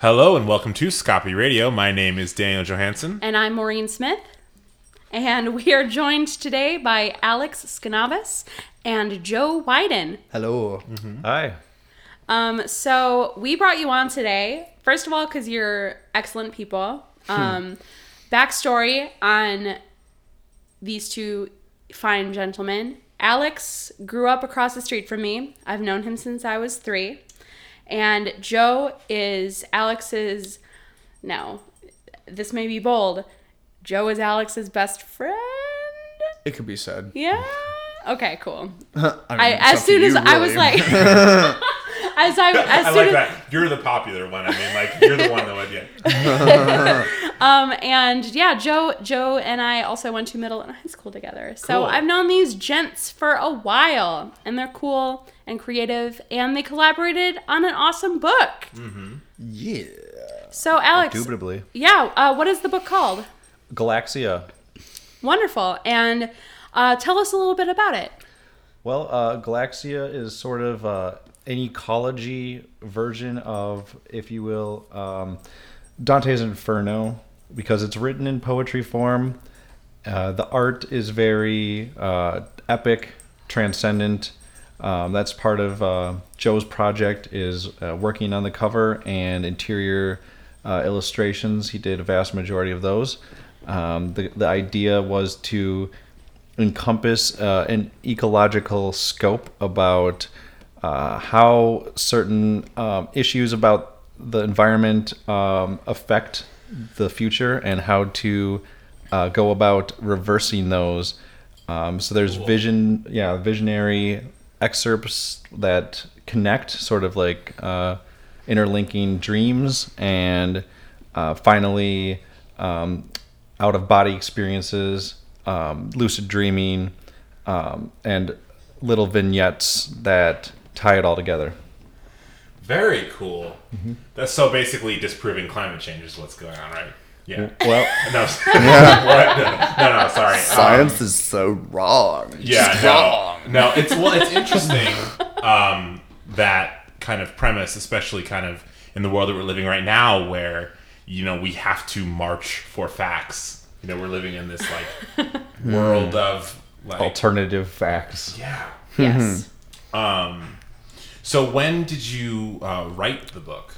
Hello and welcome to Scopy Radio. My name is Daniel Johansson. And I'm Maureen Smith. And we are joined today by Alex Skanavas and Joe Wyden. Hello. Hi. Um, so we brought you on today, first of all, because you're excellent people. Um, backstory on these two fine gentlemen. Alex grew up across the street from me. I've known him since I was three. And Joe is Alex's, no, this may be bold. Joe is Alex's best friend? It could be said. Yeah. Okay, cool. I, mean, I, as soon as you, I was like, as I, as I soon like as, that. You're the popular one. I mean, like you're the one that would get. Um, and yeah, Joe, Joe and I also went to middle and high school together. So Cool. I've known these gents for a while, and they're cool and creative, and they collaborated on an awesome book. yeah. So Alex, Indubitably. yeah, uh, what is the book called? Galaxia. Wonderful, and uh, tell us a little bit about it. Well, uh, Galaxia is sort of uh, an ecology version of, if you will, um, Dante's Inferno, because it's written in poetry form. Uh, the art is very uh, epic, transcendent. Um, that's part of uh, Joe's project is uh, working on the cover and interior uh, illustrations. He did a vast majority of those. Um, the, the idea was to encompass uh, an ecological scope about uh, how certain um, issues about the environment um, affect the future and how to uh, go about reversing those. Um, so there's vision, yeah, visionary excerpts that connect, sort of like uh, interlinking dreams, and uh, finally um, out of body experiences, um, lucid dreaming, um, and little vignettes that tie it all together. Very cool. That's so basically disproving climate change is what's going on, right? Yeah. Well, No. what? No, no, no, sorry. Um, Science is so wrong. It's yeah, no, wrong. no. It's well, it's interesting um, that kind of premise, especially kind of in the world that we're living right now, where you know we have to march for facts. You know, we're living in this like world of like alternative facts. yeah. Yes. Um, so when did you uh, write the book?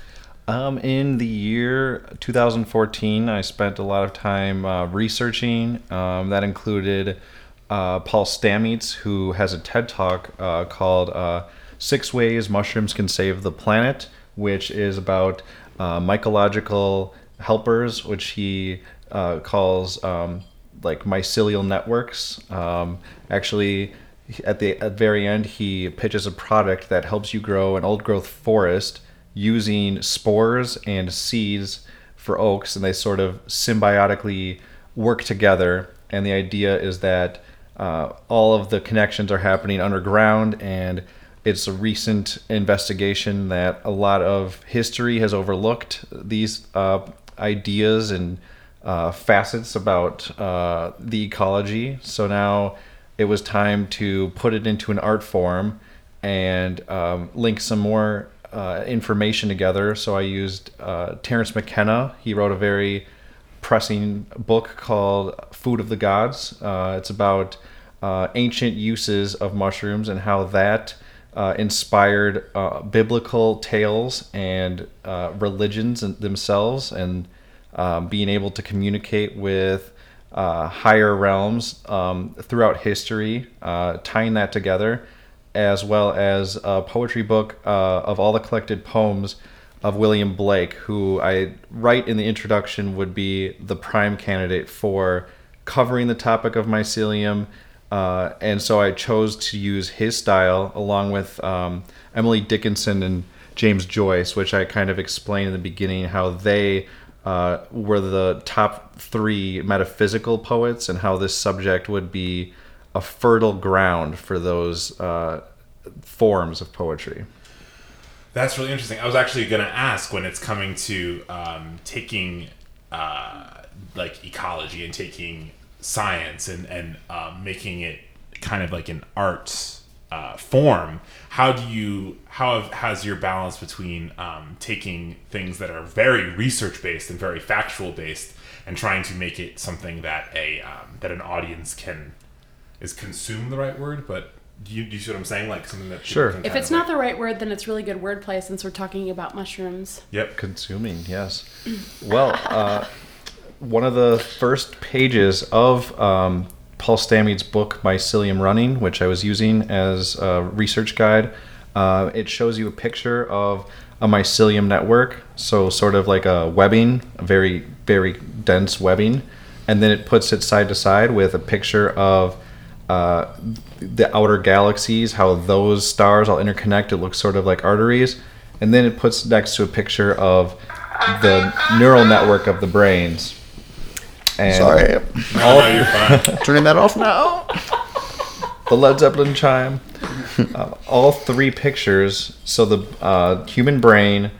Um, in the year 2014, I spent a lot of time uh, researching. Um, that included uh, Paul Stamets, who has a TED talk uh, called uh, Six Ways Mushrooms Can Save the Planet, which is about uh, mycological helpers, which he calls um, like mycelial networks. Um, actually, at the at very end, he pitches a product that helps you grow an old growth forest using spores and seeds for oaks, and they sort of symbiotically work together. And the idea is that uh, all of the connections are happening underground, and it's a recent investigation that a lot of history has overlooked these uh, ideas and uh, facets about uh, the ecology. So now it was time to put it into an art form and um, link some more uh, information together. So I used uh, Terence McKenna. He wrote a very pressing book called Food of the Gods. Uh, it's about uh, ancient uses of mushrooms and how that uh, inspired uh, biblical tales and religions themselves, and um, being able to communicate with uh, higher realms um, throughout history, uh, tying that together, as well as a poetry book uh, of all the collected poems of William Blake, who I write in the introduction would be the prime candidate for covering the topic of mycelium. Uh, and so I chose to use his style along with um, Emily Dickinson and James Joyce, which I kind of explained in the beginning how they uh, were the top three metaphysical poets and how this subject would be a fertile ground for those uh, forms of poetry. That's really interesting. I was actually going to ask when it's coming to um, taking uh, like ecology and taking science and and uh, making it kind of like an art uh, form. How do you how have, has your balance between um, taking things that are very research based and very factual based and trying to make it something that a um, that an audience can is consume the right word, but do you, do you see what I'm saying? Like something that people Sure. can If it's not like- the right word, then it's really good wordplay since we're talking about mushrooms. yep Consuming, yes. Well, uh, one of the first pages of um, Paul Stamets' book Mycelium Running, which I was using as a research guide, uh, it shows you a picture of a mycelium network, so sort of like a webbing, a very very dense webbing, and then it puts it side to side with a picture of uh, the outer galaxies, how those stars all interconnect. It looks sort of like arteries. And then it puts next to a picture of the neural network of the brains. And Sorry, oh, you're fine. turning that off now. the Led Zeppelin chime. uh, all three pictures, so the uh, human brain,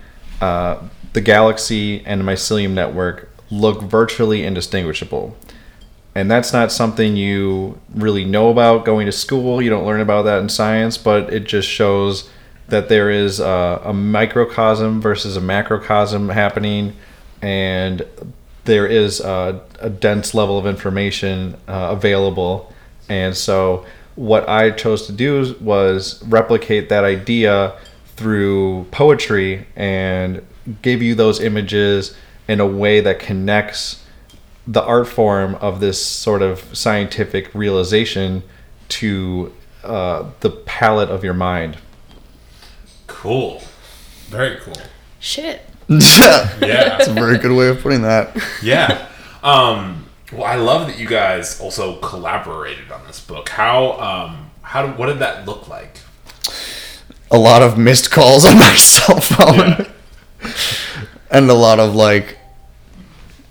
uh, the galaxy, and the mycelium network look virtually indistinguishable. And that's not something you really know about going to school. You don't learn about that in science, but it just shows that there is a, a microcosm versus a macrocosm happening, and there is a, a dense level of information uh, available. And so, what I chose to do was replicate that idea through poetry and give you those images in a way that connects the art form of this sort of scientific realization to uh, the palette of your mind. cool, very cool. Shit. That's Yeah. a very good way of putting that. yeah. Um, well, I love that you guys also collaborated on this book. How um, how what did that look like? A lot of missed calls on my cell phone, Yeah. and a lot of like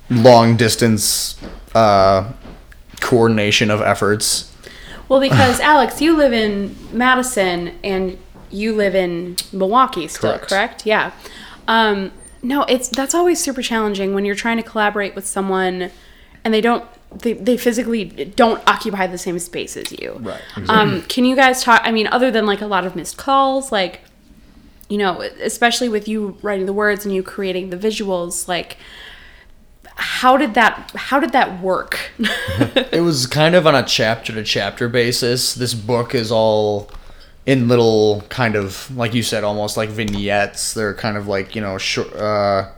long distance uh, coordination of efforts. Well, because Alex, you live in Madison and you live in Milwaukee still, correct? Correct. Yeah. Um, no, it's that's always super challenging when you're trying to collaborate with someone and they don't they, they physically don't occupy the same space as you. Right, Um, can you guys talk I mean, other than like a lot of missed calls, like you know, especially with you writing the words and you creating the visuals, like how did that how did that work? It was kind of on a chapter to chapter basis. This book is all in little kind of like you said almost like vignettes. They're kind of like, you know, short, uh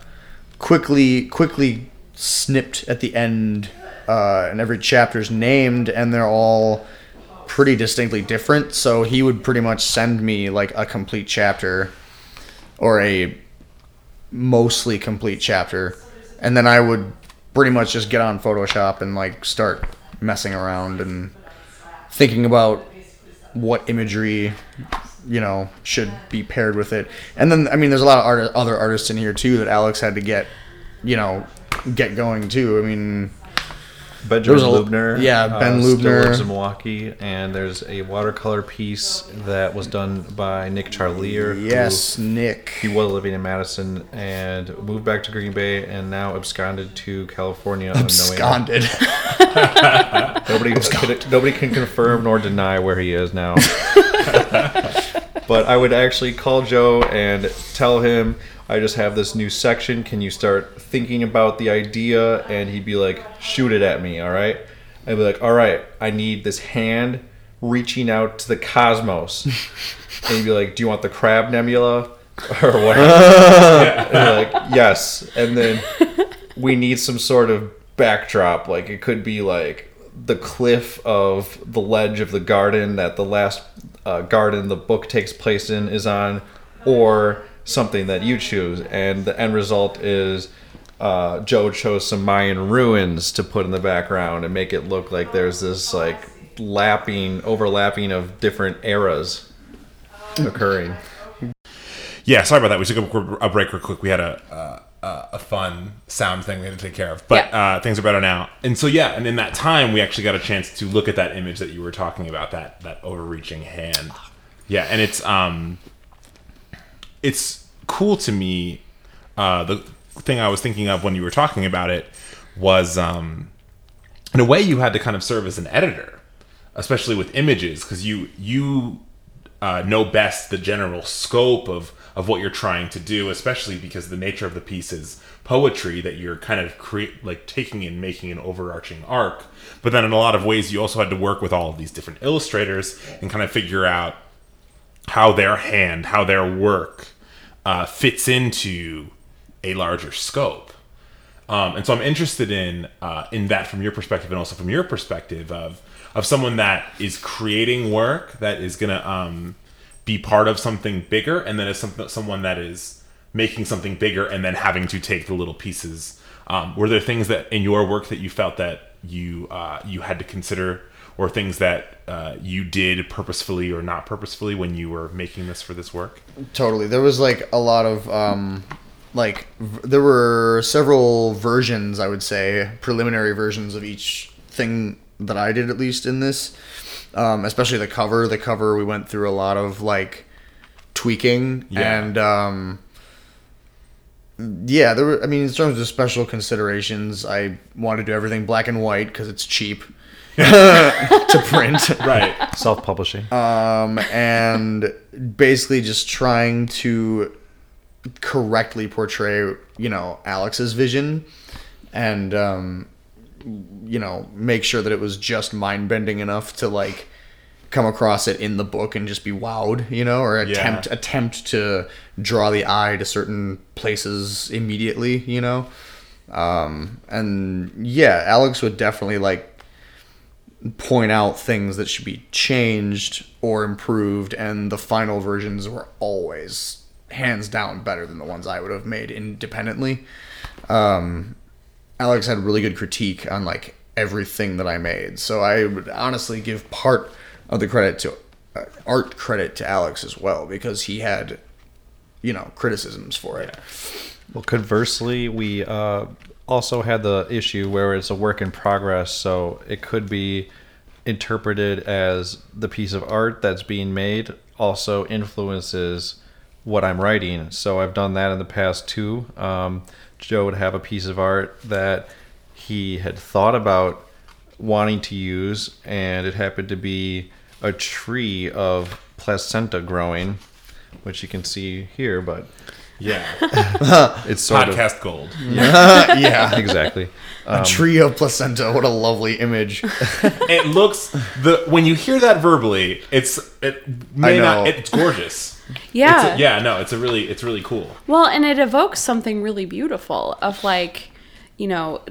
quickly quickly snipped at the end uh and every chapter's named and they're all pretty distinctly different. So he would pretty much send me like a complete chapter or a mostly complete chapter and then i would pretty much just get on photoshop and like start messing around and thinking about what imagery you know should be paired with it. And then i mean there's a lot of art- other artists in here too that alex had to get you know get going too. I mean Benjamin was a- Lubner. yeah, uh, Ben still Lubner. lives in Milwaukee, and there's a watercolor piece that was done by Nick Charlier. who- yes nick he was living in Madison and moved back to Green Bay and now absconded to California. absconded Nobody, can, nobody can confirm nor deny where he is now. but I would actually call Joe and tell him I just have this new section. Can you start thinking about the idea? And he'd be like, shoot it at me, all right? I'd be like, all right, I need this hand reaching out to the cosmos. and he'd be like, do you want the crab nebula? Or what? And be like, yes. And then we need some sort of backdrop. Like it could be like the cliff of the ledge of the garden that the last uh, garden the book takes place in is on, or something that you choose. And the end result is uh, Joe chose some Mayan ruins to put in the background and make it look like there's this like lapping, overlapping of different eras occurring. Yeah, sorry about that. We took a, break real quick. We had a uh, a fun sound thing we had to take care of, but Yeah. uh, things are better now. And so yeah, and in that time, we actually got a chance to look at that image that you were talking about that that overreaching hand. Yeah, and it's um, it's cool to me. Uh, the thing I was thinking of when you were talking about it was um, in a way you had to kind of serve as an editor, especially with images, because you you uh, know best the general scope of of what you're trying to do, especially because the nature of the piece is poetry that you're kind of create like taking and making an overarching arc. But then in a lot of ways, you also had to work with all of these different illustrators and kind of figure out how their hand, how their work uh, fits into a larger scope. Um, and so I'm interested in uh, in that from your perspective and also from your perspective of of someone that is creating work that is gonna um, be part of something bigger, and then as some, someone that is making something bigger and then having to take the little pieces. Um, were there things that in your work that you felt that you uh, you had to consider, or things that uh, you did purposefully or not purposefully when you were making this for this work? Totally. There was like a lot of um like there were several versions, I would say, preliminary versions of each thing that I did at least in this. Um, especially the cover. The cover we went through a lot of like tweaking Yeah. and um yeah, there were I mean in terms of special considerations, I wanted to do everything black and white because it's cheap to print Right. Self-publishing. um, and basically just trying to correctly portray, you know, Alex's vision, and um, you know, make sure that it was just mind bending enough to like come across it in the book and just be wowed, you know, or attempt Yeah. attempt to draw the eye to certain places immediately, you know. Um, and yeah, Alex would definitely like point out things that should be changed or improved, and the final versions were always hands down better than the ones I would have made independently. Um, Alex had really good critique on like everything that I made, so I would honestly give part of the credit to uh, art credit to Alex as well because he had, you know, criticisms for it. Well, conversely, we uh, also had the issue where it's a work in progress, so it could be interpreted as the piece of art that's being made also influences what I'm writing. So I've done that in the past too. Um, Joe would have a piece of art that he had thought about wanting to use, and it happened to be a tree of placenta growing, which you can see here, but Yeah. it's sort of Podcast gold. yeah, exactly. a um, tree of placenta. What a lovely image. it looks the when you hear that verbally, it's it may I not know. it's gorgeous. Yeah. It's a- yeah, no, it's a really it's really cool. Well, and it evokes something really beautiful of like, you know,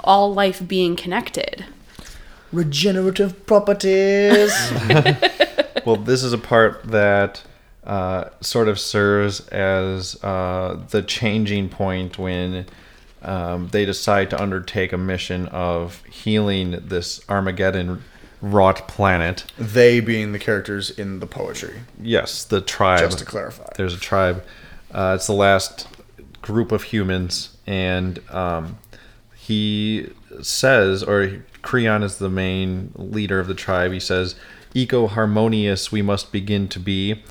all life being connected. Regenerative properties. Well, this is a part that uh, sort of serves as uh, the changing point when um, they decide to undertake a mission of healing this Armageddon wrought planet. they being the characters in the poetry. Yes, the tribe. Just to clarify. There's a tribe. Uh, it's the last group of humans, and um, he says, or Creon is the main leader of the tribe. He says, "Eco harmonious we must begin to be,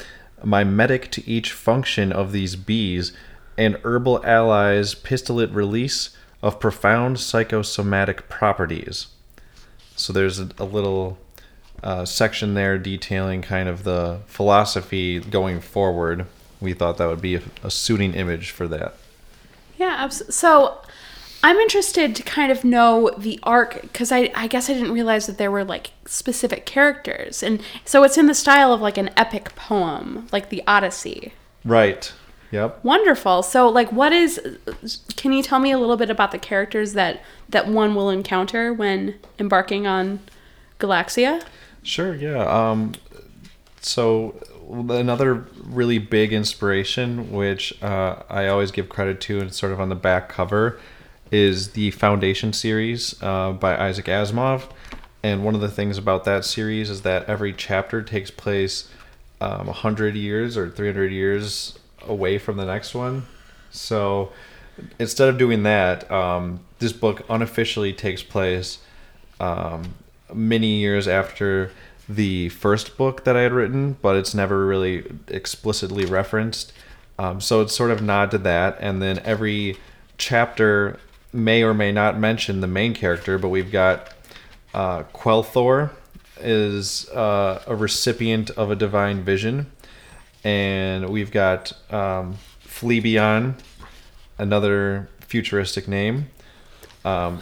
my medic to each function of these bees, and herbal allies pistolate release of profound psychosomatic properties." So there's a, a little uh, section there detailing kind of the philosophy going forward. We thought that would be a, a suiting image for that. Yeah, so I'm interested to kind of know the arc because I, I guess I didn't realize that there were like specific characters. And so it's in the style of like an epic poem, like the Odyssey. Right. Yep. Wonderful. So like what is can you tell me a little bit about the characters that that one will encounter when embarking on Galaxia? Sure. Yeah. Um, so another really big inspiration, which uh, I always give credit to, and sort of on the back cover, is the Foundation series uh, by Isaac Asimov. And one of the things about that series is that every chapter takes place um, 100 years or 300 years away from the next one. So instead of doing that, um, this book unofficially takes place um, many years after the first book that I had written, but it's never really explicitly referenced. Um, so it's sort of nod to that, and then every chapter may or may not mention the main character, but we've got uh, Quelthor, is uh, a recipient of a divine vision, and we've got um, Flebion, another futuristic name. Um,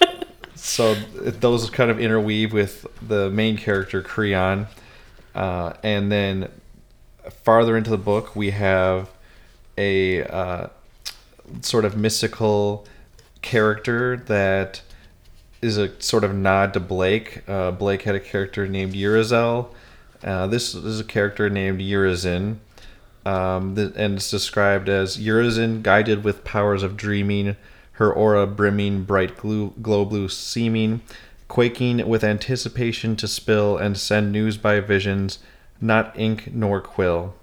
so those kind of interweave with the main character Creon, uh, and then farther into the book we have a uh, sort of mystical character that is a sort of nod to Blake. Uh, Blake had a character named Urizel. Uh, this is a character named Urizen. Um, th- and it's described as Urizen, guided with powers of dreaming, her aura brimming, bright glue, glow blue seeming, quaking with anticipation to spill and send news by visions, not ink nor quill.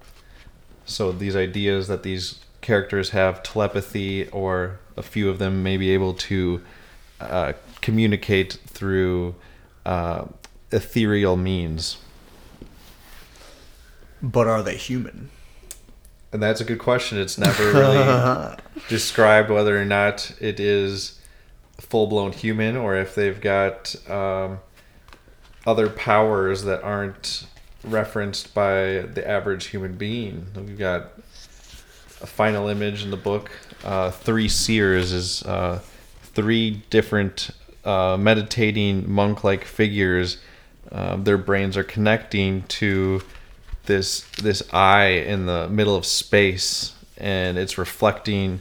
So these ideas that these characters have telepathy, or a few of them may be able to uh, communicate through uh, ethereal means. But are they human? And that's a good question. It's never really described whether or not it is full blown human or if they've got um, other powers that aren't referenced by the average human being. We've got a final image in the book. Uh, three seers is uh, three different uh, meditating monk like figures. Um, their brains are connecting to this this eye in the middle of space, and it's reflecting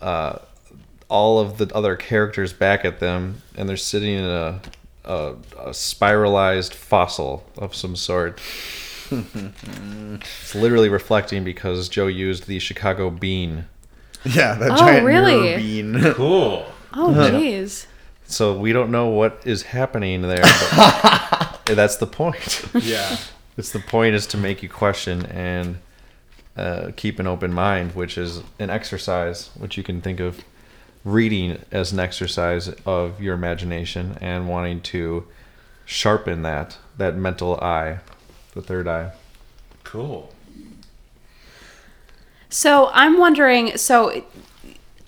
uh, all of the other characters back at them, and they're sitting in a a, a spiralized fossil of some sort. it's literally reflecting because Joe used the Chicago bean. Yeah, that Oh, giant really? bean. Cool. Oh, jeez. So we don't know what is happening there. But that's the point. Yeah. It's the point is to make you question and uh, keep an open mind, which is an exercise, which you can think of reading as an exercise of your imagination and wanting to sharpen that that mental eye, the third eye. Cool. So I'm wondering. So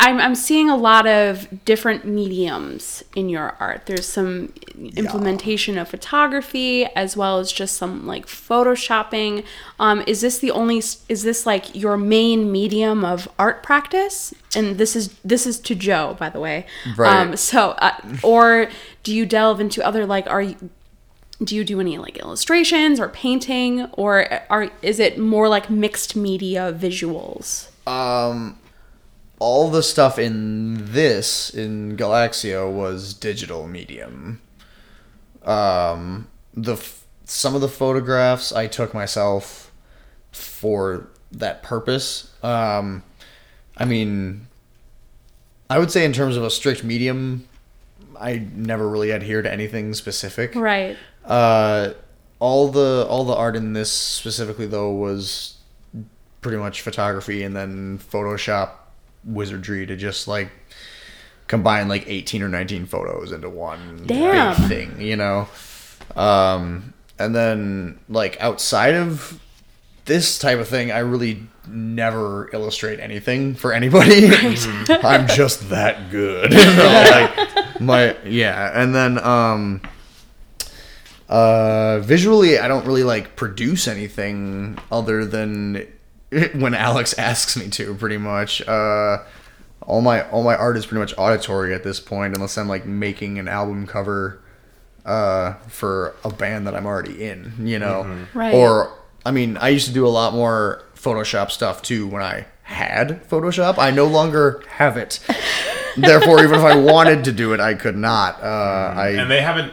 I'm I'm seeing a lot of different mediums in your art. There's some implementation of photography as well as just some like photoshopping. Um, is this the only? Is this like your main medium of art practice? And this is this is to Joe, by the way. Right. Um, so, uh, or do you delve into other like are you? Do you do any like illustrations or painting or are is it more like mixed media visuals Um, all the stuff in this in Galaxia was digital medium. Um, the f- some of the photographs I took myself for that purpose. Um, I mean, I would say in terms of a strict medium, I never really adhere to anything specific. right Uh, all the all the art in this specifically though was pretty much photography and then Photoshop wizardry to just like combine like 18 or 19 photos into one Damn. big thing, you know. Um, and then like outside of this type of thing, I really never illustrate anything for anybody. I'm just that good. Like, my yeah, and then um uh, visually, I don't really like produce anything other than when Alex asks me to. Pretty much, uh, all my all my art is pretty much auditory at this point, unless I'm like making an album cover uh, for a band that I'm already in. You know, Right. or I mean, I used to do a lot more Photoshop stuff too when I had Photoshop. I no longer have it. Therefore, even if I wanted to do it, I could not. Uh, I And they haven't.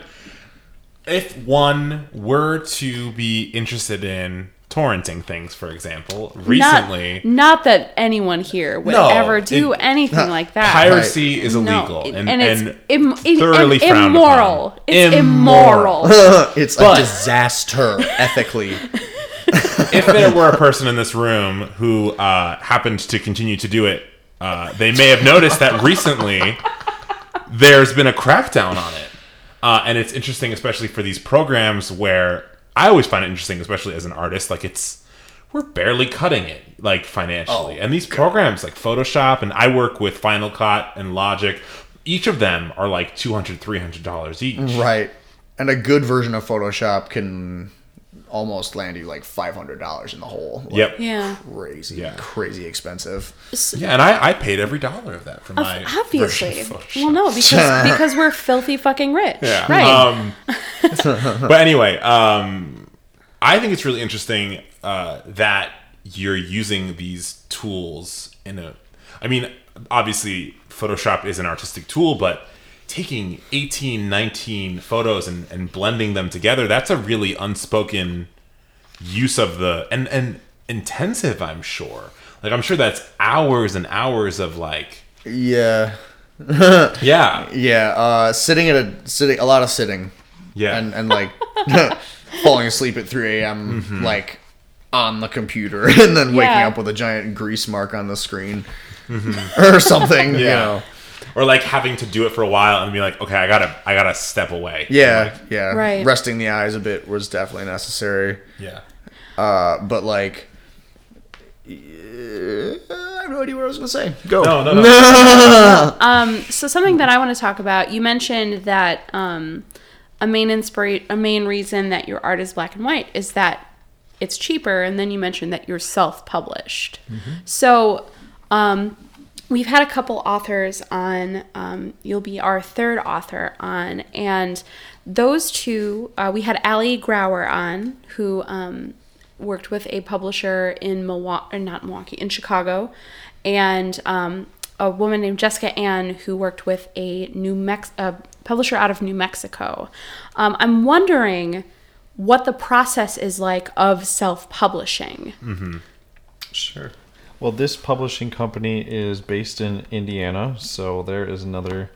If one were to be interested in torrenting things, for example, recently, not, not that anyone here would No, ever do it- anything like that piracy is illegal it- and, and it's and im- thoroughly im- frowned immoral upon. it's Immoral. immoral it's But- a disaster ethically. if there were a person in this room who uh, happened to continue to do it, uh, they may have noticed that recently there's been a crackdown on it. Uh, and it's interesting, especially for these programs where I always find it interesting, especially as an artist, like it's we're barely cutting it like financially. and these programs like Photoshop and I work with Final Cut and Logic, each of them are like 200 300 dollars each Right. and a good version of Photoshop can almost land you like five hundred dollars in the hole. Like, Yep. Yeah. Crazy, Yeah. crazy expensive. Yeah, and I, I paid every dollar of that for my Obviously. version of Photoshop. Well, no, because because we're filthy fucking rich. Yeah. Right. Um, but anyway, um, I think it's really interesting uh, that you're using these tools in a. I mean, obviously, Photoshop is an artistic tool, but taking 18, 19 photos and, and blending them together, that's a really unspoken use of the. And, and intensive, I'm sure. Like, I'm sure that's hours and hours of, like. Yeah, Yeah. yeah. Uh, sitting at a sitting a lot of sitting. Yeah. and and like falling asleep at 3 a.m. Mm-hmm. like on the computer and then waking Yeah. up with a giant grease mark on the screen or something. You Mm-hmm. Yeah. know. Or like having to do it for a while and be like, okay, I gotta, I gotta step away. Yeah, yeah. Right. Resting the eyes a bit was definitely necessary. yeah. Uh, but like, uh, I have no idea what I was gonna say. Go. No, no, no. Um, so something that I want to talk about. You mentioned that um, a main inspira- a main reason that your art is black and white is that it's cheaper, and then you mentioned that you're self-published. So um, we've had a couple authors on. Um, you'll be our third author on, and those two uh, we had Ali Grauer on, who um, worked with a publisher in Milwaukee, not Milwaukee, in Chicago, and um, a woman named Jessica Ann who worked with a New Mex a publisher out of New Mexico. Um, I'm wondering what the process is like of self-publishing. Sure. Well, this publishing company is based in Indiana, so there is another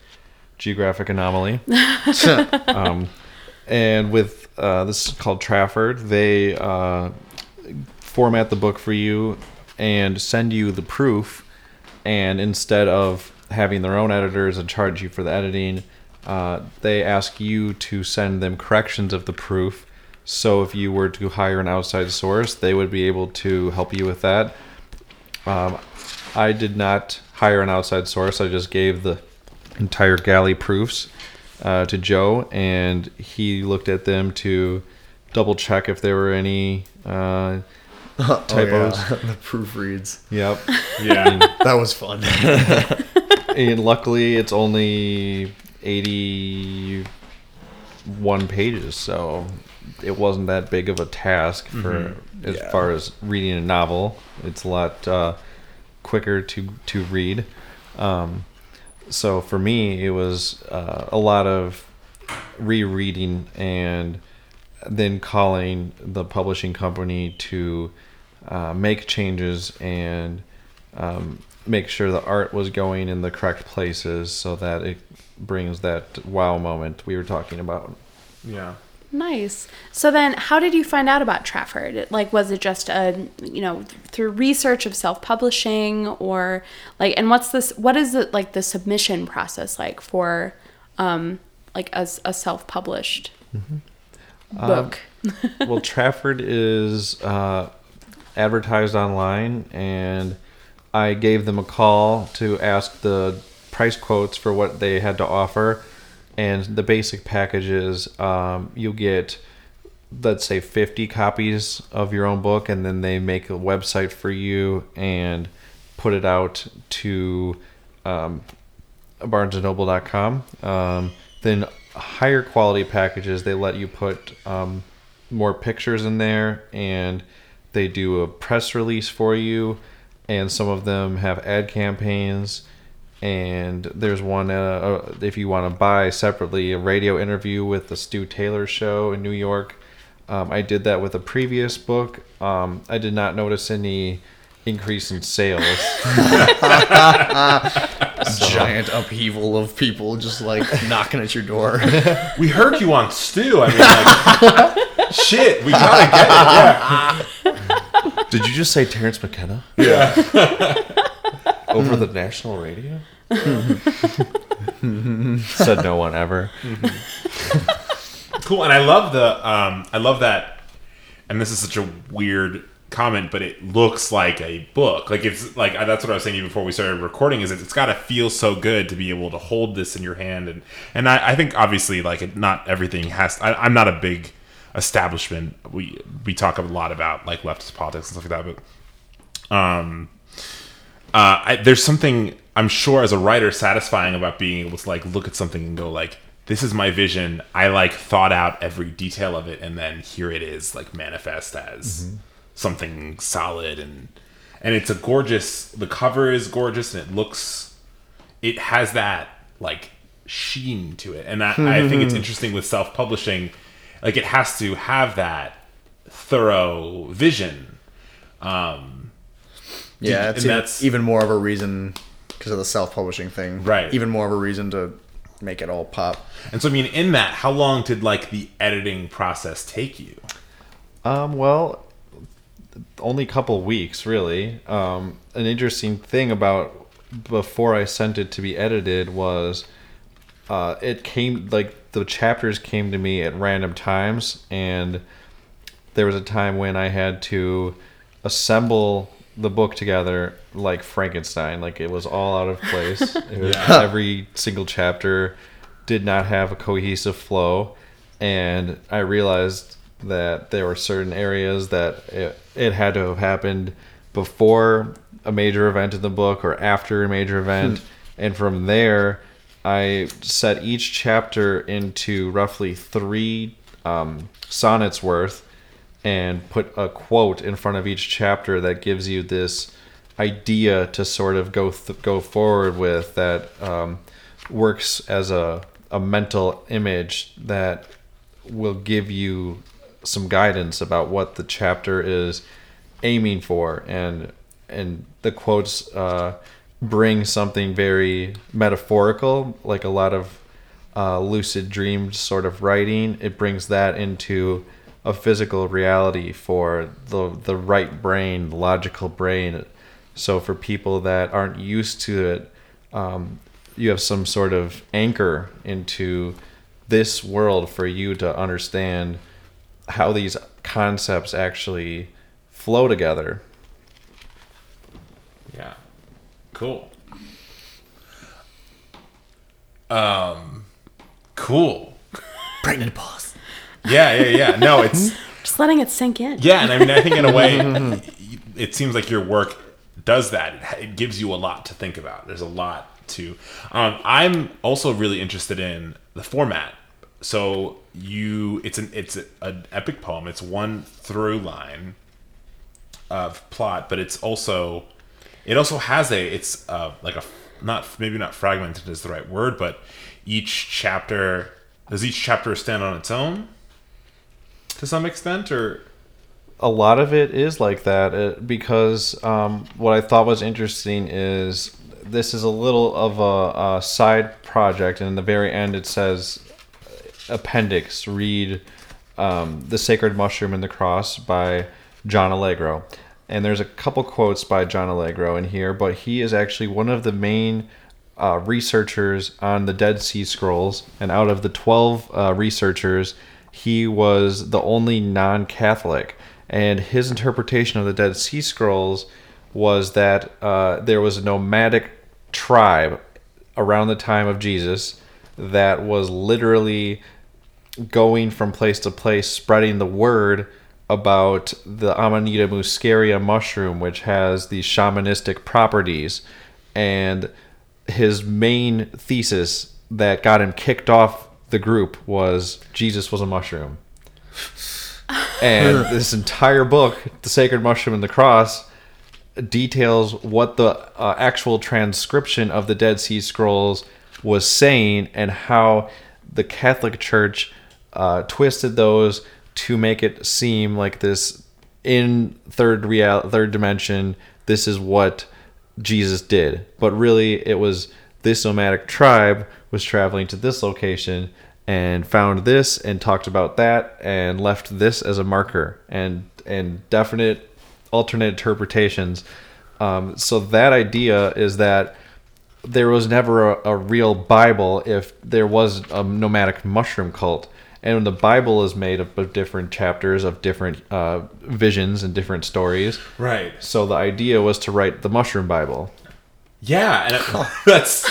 geographic anomaly. um, and with uh, this is called Trafford, they uh, format the book for you and send you the proof. And instead of having their own editors and charge you for the editing, uh, they ask you to send them corrections of the proof. So if you were to hire an outside source, they would be able to help you with that. Um, I did not hire an outside source. I just gave the entire galley proofs uh, to Joe, and he looked at them to double check if there were any uh, typos. Oh, yeah. the proofreads. Yep. Yeah. That was fun. and luckily, it's only eighty-one pages, so it wasn't that big of a task for as Yeah. far as reading a novel. It's a lot uh, quicker to to read. Um, so for me, it was uh, a lot of rereading and then calling the publishing company to uh, make changes and um, make sure the art was going in the correct places so that it brings that wow moment we were talking about. yeah. Nice. So then, how did you find out about Trafford? Like, was it just a you know through research of self-publishing, or like, and what's this? What is it like the submission process like for, um, like as a self-published book? well, Trafford is uh, advertised online, and I gave them a call to ask the price quotes for what they had to offer. And the basic package is um, you get, let's say, 50 copies of your own book, and then they make a website for you and put it out to um, barnesandnoble.com. Um, then higher quality packages, they let you put um, more pictures in there and they do a press release for you. And some of them have ad campaigns. And there's one, uh, uh, if you want to buy separately, a radio interview with the Stu Taylor show in New York. Um, I did that with a previous book. Um, I did not notice any increase in sales. Giant upheaval of people just like knocking at your door. We heard you on Stu. I mean, like, shit, we gotta get it. Yeah. Did you just say Terence McKenna? Yeah. Over the national radio? Said no one ever. Cool. And I love the, um, I love that, and this is such a weird comment, but it looks like a book. Like it's like that's what I was saying to you before we started recording. Is it, it's got to feel so good to be able to hold this in your hand, and and I, I think obviously like it, not everything has. I, I'm not a big establishment. We we talk a lot about like leftist politics and stuff like that, but um, uh, I, there's something I'm sure as a writer satisfying about being able to like look at something and go like, this is my vision. I like thought out every detail of it, and then here it is like manifest as something solid and and it's a gorgeous. The cover is gorgeous and it looks, it has that like sheen to it, and I, I think it's interesting with self publishing. Like it has to have that thorough vision. Um, Yeah, and even, that's- even more of a reason because of the self-publishing thing. Right. Even more of a reason to make it all pop. And so, I mean, in that, how long did like the editing process take you? Um, well, only a couple weeks, really. Um, an interesting thing about before I sent it to be edited was uh, it came like the chapters came to me at random times, and there was a time when I had to assemble the book together like Frankenstein. Like it was all out of place. It was, Yeah. Every single chapter did not have a cohesive flow, and I realized that there were certain areas that it, it had to have happened before a major event in the book or after a major event, and from there. I set each chapter into roughly three um, sonnets worth, and put a quote in front of each chapter that gives you this idea to sort of go th- go forward with that um, works as a a mental image that will give you some guidance about what the chapter is aiming for. And and the quotes uh, bring something very metaphorical like a lot of uh, lucid dream sort of writing. It brings that into a physical reality for the the right brain the logical brain so for people that aren't used to it um, you have some sort of anchor into this world for you to understand how these concepts actually flow together Yeah. Cool. Um, cool. Pregnant pause. Yeah, yeah, yeah. No, it's Just letting it sink in. yeah, and I mean, I think in a way, it seems like your work does that. It, it gives you a lot to think about. There's a lot to. Um, I'm also really interested in the format. So you, it's an it's a, an epic poem. It's one through line of plot, but it's also it also has a it's uh, like a not maybe not fragmented is the right word, but each chapter does each chapter stand on its own to some extent, or? A lot of it is like that uh, because um, what I thought was interesting is this is a little of a, a side project, and in the very end it says appendix read um, the sacred mushroom and the cross by john allegro. And there's a couple quotes by john allegro in here but he is actually one of the main uh, researchers on the dead sea scrolls. And out of the 12 uh, researchers he was the only non-catholic and his interpretation of the dead sea scrolls was that uh, there was a nomadic tribe around the time of jesus that was literally going from place to place spreading the word about the Amanita muscaria mushroom, which has these shamanistic properties. And his main thesis that got him kicked off the group was Jesus was a mushroom. And this entire book, The Sacred Mushroom and the Cross, details what the uh, actual transcription of the Dead Sea Scrolls was saying and how the Catholic Church uh, twisted those to make it seem like this in third real third dimension. This is what Jesus did, but really it was this nomadic tribe was traveling to this location and found this and talked about that and left this as a marker and and definite alternate interpretations. Um, so that idea is that there was never a, a real Bible if there was a nomadic mushroom cult, and the Bible is made up of different chapters of different uh, visions and different stories. Right. So the idea was to write the Mushroom Bible. Yeah, and it, that's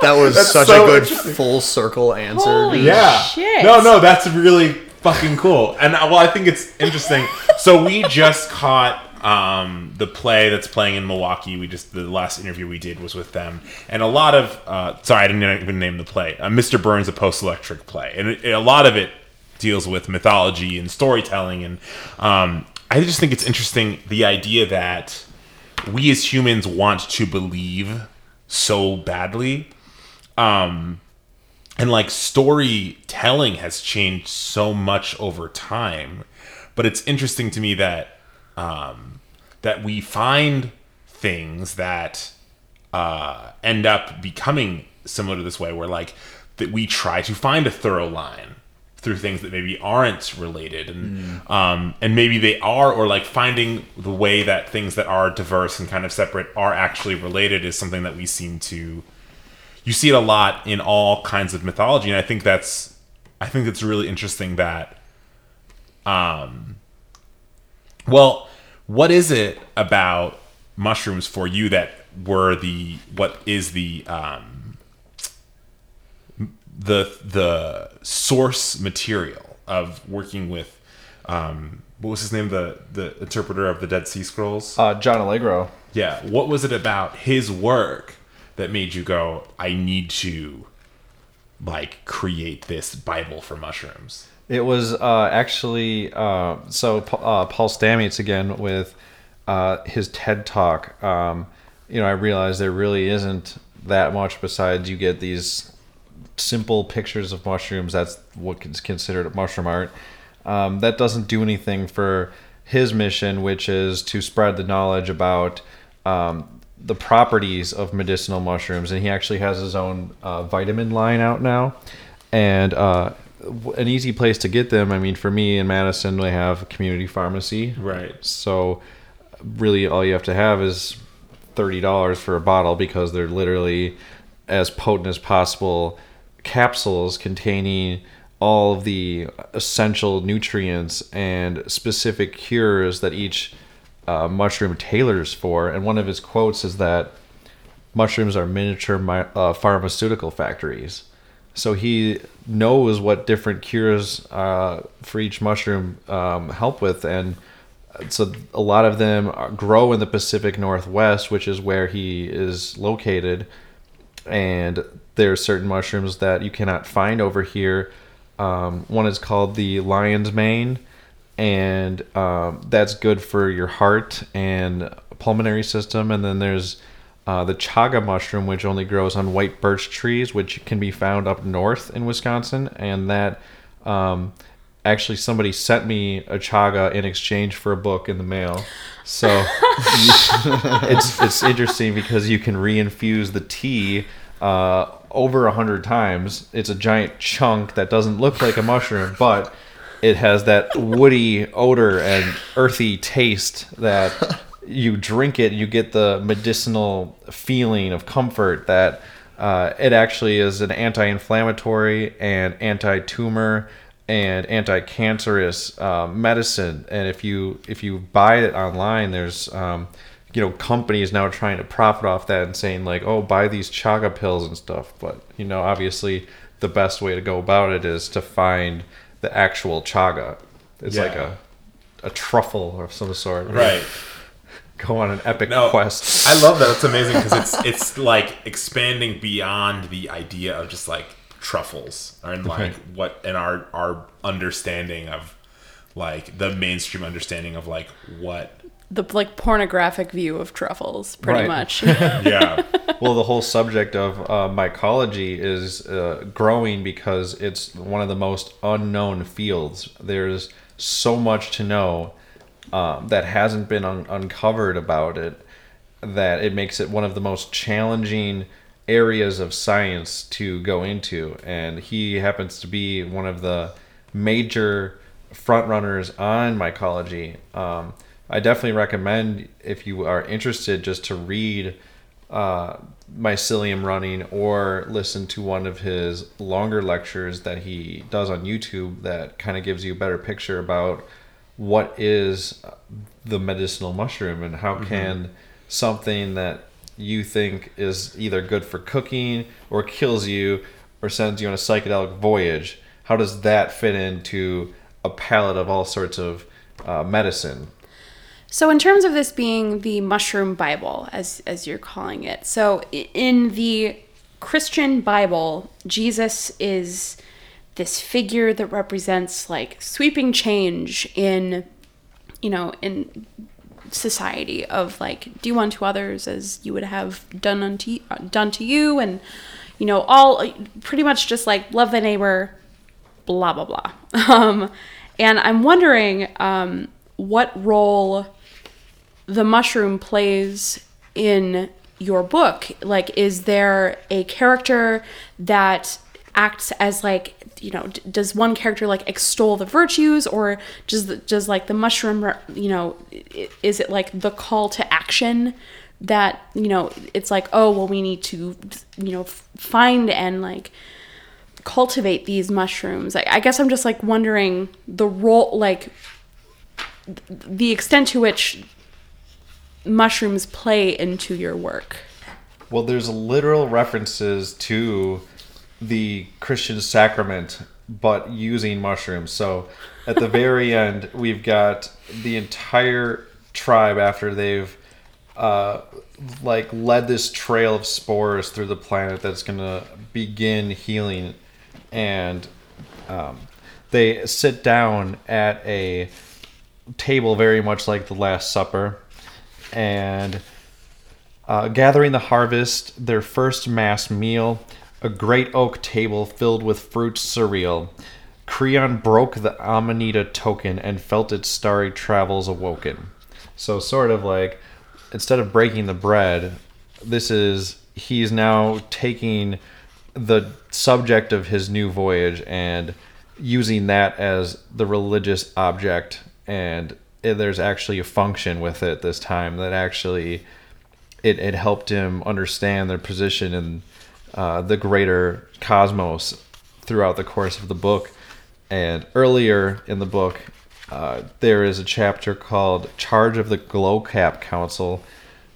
That was That's such so a good full circle answer. Holy yeah. shit. No, no, that's really fucking cool. And uh, well, I think it's interesting. So we just caught um, the play that's playing in Milwaukee. We just the last interview we did was with them, and a lot of uh, sorry, I didn't even name the play. Uh, Mr. Burns, a post-electric play, and it, a lot of it deals with mythology and storytelling. And um, I just think it's interesting the idea that we as humans want to believe so badly um and like storytelling has changed so much over time but it's interesting to me that um that we find things that uh end up becoming similar to this way where like that we try to find a thorough line through things that maybe aren't related and um and maybe they are or like finding the way that things that are diverse and kind of separate are actually related is something that we seem to you see it a lot in all kinds of mythology and i think that's i think it's really interesting that um well what is it about mushrooms for you that were the what is the um the the source material of working with um what was his name the the interpreter of the dead sea scrolls Uh, John Allegro. yeah. What was it about his work that made you go, I need to like create this Bible for mushrooms? It was uh, actually uh, so uh, Paul Stamets again with uh, his TED talk. Um, you know, I realized there really isn't that much besides you get these simple pictures of mushrooms. That's what is considered mushroom art. Um, that doesn't do anything for his mission, which is to spread the knowledge about um, the properties of medicinal mushrooms. And he actually has his own uh, vitamin line out now. And uh, an easy place to get them. I mean, for me in Madison, we have a community pharmacy. Right. So, really, all you have to have is thirty dollars for a bottle because they're literally as potent as possible capsules containing all of the essential nutrients and specific cures that each uh, mushroom tailors for. And one of his quotes is that mushrooms are miniature mi- uh, pharmaceutical factories. So he knows what different cures uh, for each mushroom um, help with, and so a lot of them grow in the Pacific Northwest, which is where he is located. And there are certain mushrooms that you cannot find over here. Um, one is called the lion's mane, and um, that's good for your heart and pulmonary system. And then there's uh, the chaga mushroom, which only grows on white birch trees, which can be found up north in Wisconsin. And that um, actually somebody sent me a chaga in exchange for a book in the mail. So it's it's interesting because you can reinfuse the tea uh, over a hundred times. It's a giant chunk that doesn't look like a mushroom, but it has that woody odor and earthy taste that you drink it, you get the medicinal feeling of comfort that uh, it actually is an anti-inflammatory and anti-tumor and anti-cancerous uh, medicine. And if you if you buy it online, there's um, you know companies now trying to profit off that and saying like, oh, buy these chaga pills and stuff. But you know, obviously, the best way to go about it is to find the actual chaga. It's like a a truffle of some sort. Right. Go on an epic No, quest. I love that. It's amazing because it's it's like expanding beyond the idea of just like truffles and like Right. what and our our understanding of like the mainstream understanding of like what The like pornographic view of truffles, pretty Right. much. yeah well, the whole subject of uh, mycology is uh, growing because it's one of the most unknown fields. There's so much to know um, that hasn't been un- uncovered about it that it makes it one of the most challenging areas of science to go into. And he happens to be one of the major frontrunners on mycology. Um, I definitely recommend if you are interested just to read uh, mycelium running or listen to one of his longer lectures that he does on YouTube that kind of gives you a better picture about what is the medicinal mushroom and how can something that you think is either good for cooking or kills you or sends you on a psychedelic voyage. How does that fit into a palette of all sorts of uh, medicine So, in terms of this being the mushroom Bible, as as you're calling it, so in the Christian Bible, Jesus is this figure that represents like sweeping change in, you know, in society of like do unto others as you would have done unto done to you, and you know, all pretty much just like love the neighbor, blah blah blah. Um, and I'm wondering um, what role the mushroom plays in your book? Like is there a character that acts as like you know does one character like extol the virtues? Or does does like the mushroom you know is it like the call to action that you know it's like oh well we need to you know find and like cultivate these mushrooms? I, I guess i'm just like wondering the role like the extent to which mushrooms play into your work. Well, there's literal references to the Christian sacrament, but using mushrooms. So at the very end, we've got the entire tribe after they've uh, like led this trail of spores through the planet that's gonna begin healing, and um, they sit down at a table very much like the Last Supper, and uh, gathering the harvest, their first mass meal, a great oak table filled with fruit cereal. Creon broke the Amanita token and felt its starry travels awoken. So, sort of like, instead of breaking the bread, this is, he's now taking the subject of his new voyage and using that as the religious object. And there's actually a function with it this time that actually it, it helped him understand their position in uh, the greater cosmos throughout the course of the book. And earlier in the book, uh, there is a chapter called Charge of the Glow Cap Council.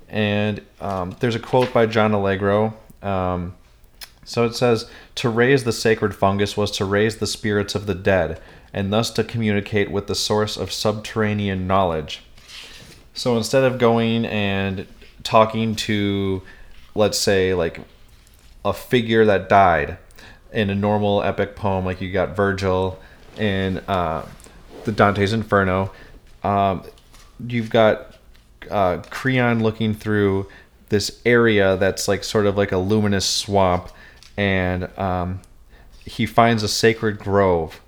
And um, there's a quote by John Allegro. Um, so it says, To raise the sacred fungus was to raise the spirits of the dead, and thus to communicate with the source of subterranean knowledge. So instead of going and talking to, let's say, like a figure that died in a normal epic poem, like you got Virgil in uh, the Dante's Inferno, um, you've got uh, Creon looking through this area that's like sort of like a luminous swamp, and um, he finds a sacred grove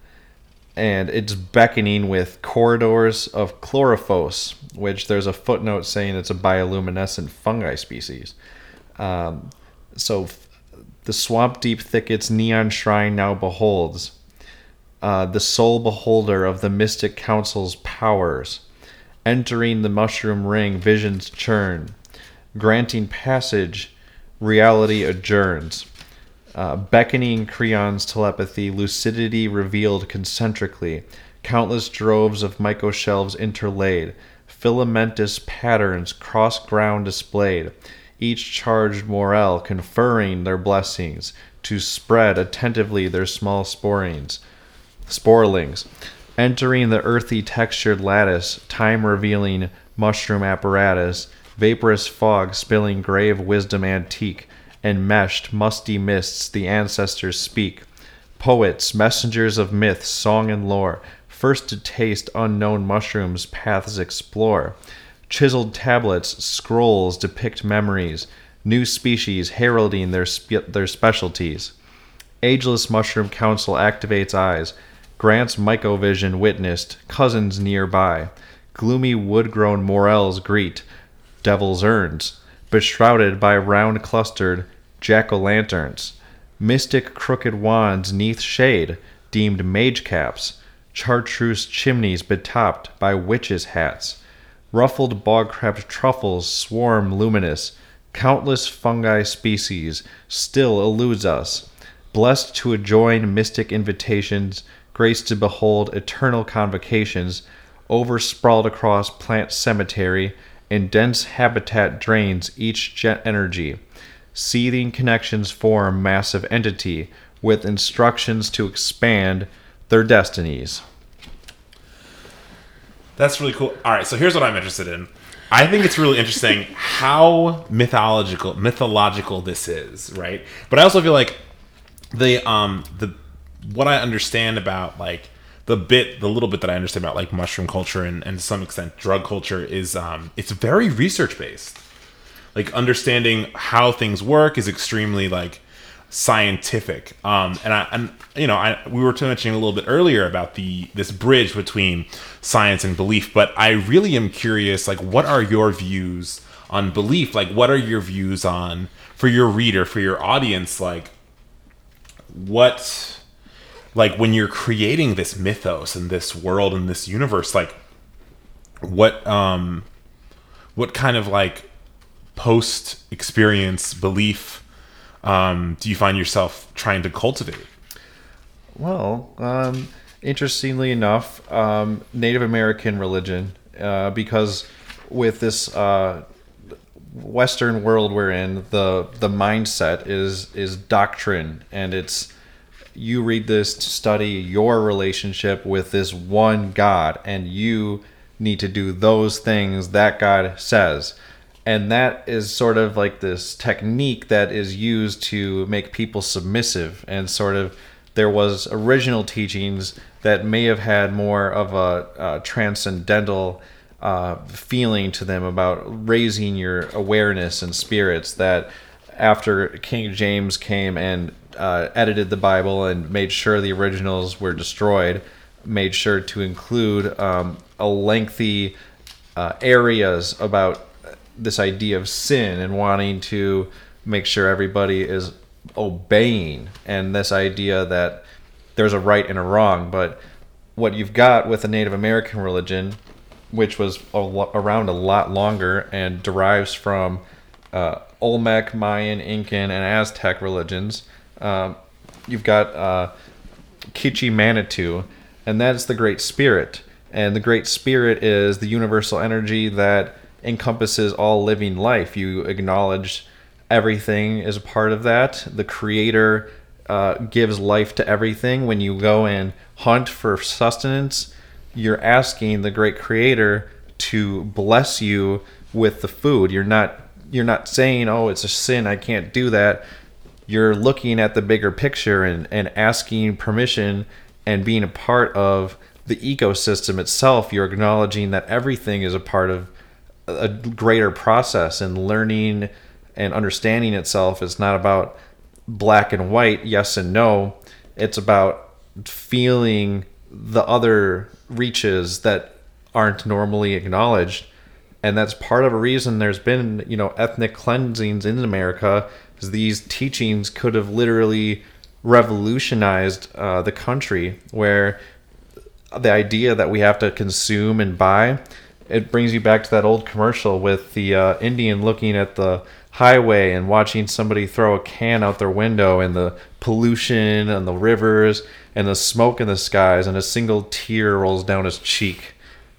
and it's beckoning with corridors of chlorophos, which there's a footnote saying it's a bioluminescent fungi species. Um, so f- the swamp deep thickets neon shrine now beholds uh, the sole beholder of the mystic council's powers. Entering the mushroom ring, visions churn. Granting passage, reality adjourns. Uh, beckoning Creon's telepathy, lucidity revealed concentrically, countless droves of mycoshelves interlaid, filamentous patterns cross ground displayed, each charged morel conferring their blessings to spread attentively their small sporings, sporelings, entering the earthy textured lattice, time revealing mushroom apparatus, vaporous fog spilling grave wisdom antique, enmeshed musty mists the ancestors speak. Poets, messengers of myth, song, and lore, first to taste unknown mushrooms, paths explore. Chiseled tablets, scrolls depict memories, new species heralding their, spe- their specialties. Ageless Mushroom Council activates eyes, grants mycovision witnessed, cousins nearby. Gloomy wood grown morels greet, devil's urns, beshrouded by round clustered jack o' lanterns. Mystic crooked wands neath shade, deemed mage caps, chartreuse chimneys betopped by witches' hats. Ruffled bog crab truffles swarm luminous, countless fungi species still eludes us. Blessed to adjoin mystic invitations, grace to behold eternal convocations, oversprawled across plant cemetery, in dense habitat drains each jet energy. Seething connections form massive entity with instructions to expand their destinies. That's really cool. All right, so here's what I'm interested in. I think it's really interesting how mythological mythological this is, right? But I also feel like the um the what I understand about like the bit the little bit that I understand about like mushroom culture and, and to some extent drug culture is um it's very research based. Like understanding how things work is extremely like scientific. Um, and I, and you know, I we were mentioning a little bit earlier about the this bridge between science and belief, but I really am curious. Like, what are your views on belief? Like, what are your views on for your reader, for your audience? Like, what, like, when you're creating this mythos and this world and this universe, like, what, um, what kind of like post experience belief um, do you find yourself trying to cultivate? Well, um, interestingly enough, um, Native American religion, uh, because with this uh, Western world we're in, the the mindset is is doctrine, and it's you read this to study your relationship with this one God, and you need to do those things that God says. And that is sort of like this technique that is used to make people submissive and sort of there was original teachings that may have had more of a, transcendental uh, feeling to them about raising your awareness and spirits that after king james came and uh, edited the bible and made sure the originals were destroyed made sure to include um, a lengthy uh, areas about this idea of sin and wanting to make sure everybody is obeying. And this idea that there's a right and a wrong but what you've got with the native american religion which was a lo- around a lot longer and derives from uh, olmec mayan incan and aztec religions um, you've got uh, kichi manitou and that's the great spirit and the great spirit is the universal energy that encompasses all living life. You acknowledge everything is a part of that. The creator uh, gives life to everything. When you go and hunt for sustenance, you're asking the great creator to bless you with the food. You're not you're not saying, "Oh, it's a sin. I can't do that." You're looking at the bigger picture and, and asking permission and being a part of the ecosystem itself. You're acknowledging that everything is a part of a greater process and learning and understanding itself is not about black and white, yes and no. It's about feeling the other reaches that aren't normally acknowledged. And that's part of a reason there's been, you know, ethnic cleansings in America, because these teachings could have literally revolutionized uh, the country, where the idea that we have to consume and buy it brings you back to that old commercial with the uh, Indian looking at the highway and watching somebody throw a can out their window and the pollution and the rivers and the smoke in the skies and a single tear rolls down his cheek.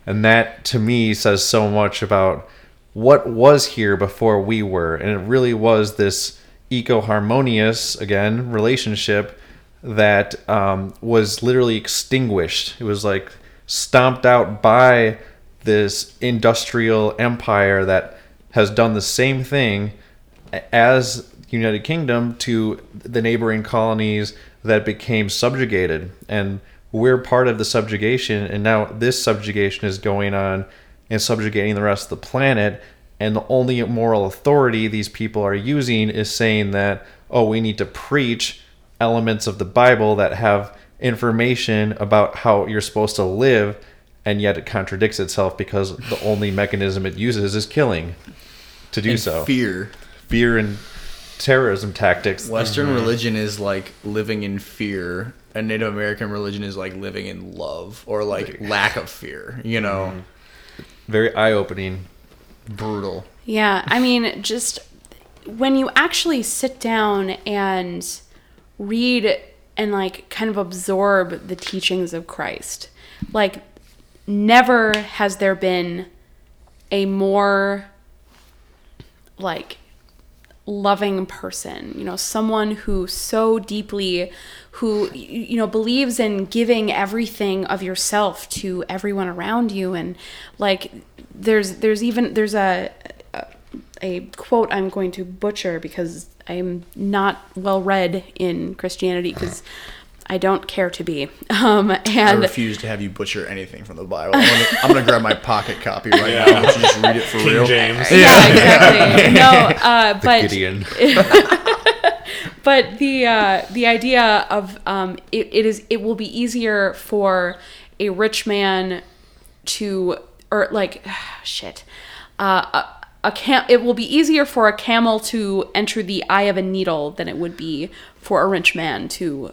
And that to me says so much about what was here before we were. And it really was this eco harmonious, again, relationship that um, was literally extinguished. It was like stomped out by this industrial empire that has done the same thing as United Kingdom to the neighboring colonies that became subjugated. And we're part of the subjugation, and now this subjugation is going on and subjugating the rest of the planet. And the only moral authority these people are using is saying that, oh, we need to preach elements of the Bible that have information about how you're supposed to live and yet it contradicts itself because the only mechanism it uses is killing to do and so. Fear. Fear and terrorism tactics. Western mm-hmm. religion is like living in fear, and Native American religion is like living in love or like lack of fear, you know? Mm-hmm. Very eye opening. Brutal. Yeah, I mean, just when you actually sit down and read and like kind of absorb the teachings of Christ, like never has there been a more like loving person you know someone who so deeply who you know believes in giving everything of yourself to everyone around you. And like there's there's even there's a a, a quote i'm going to butcher because i'm not well read in christianity because i don't care to be um I and refuse to have you butcher anything from the Bible. I'm gonna, I'm gonna grab my pocket copy right Yeah. now. and just read it for King real. James. yeah, exactly. No, uh, but Gideon. but the uh, the idea of um, it, it is it will be easier for a rich man to or like shit uh, a, a cam- it will be easier for a camel to enter the eye of a needle than it would be for a rich man to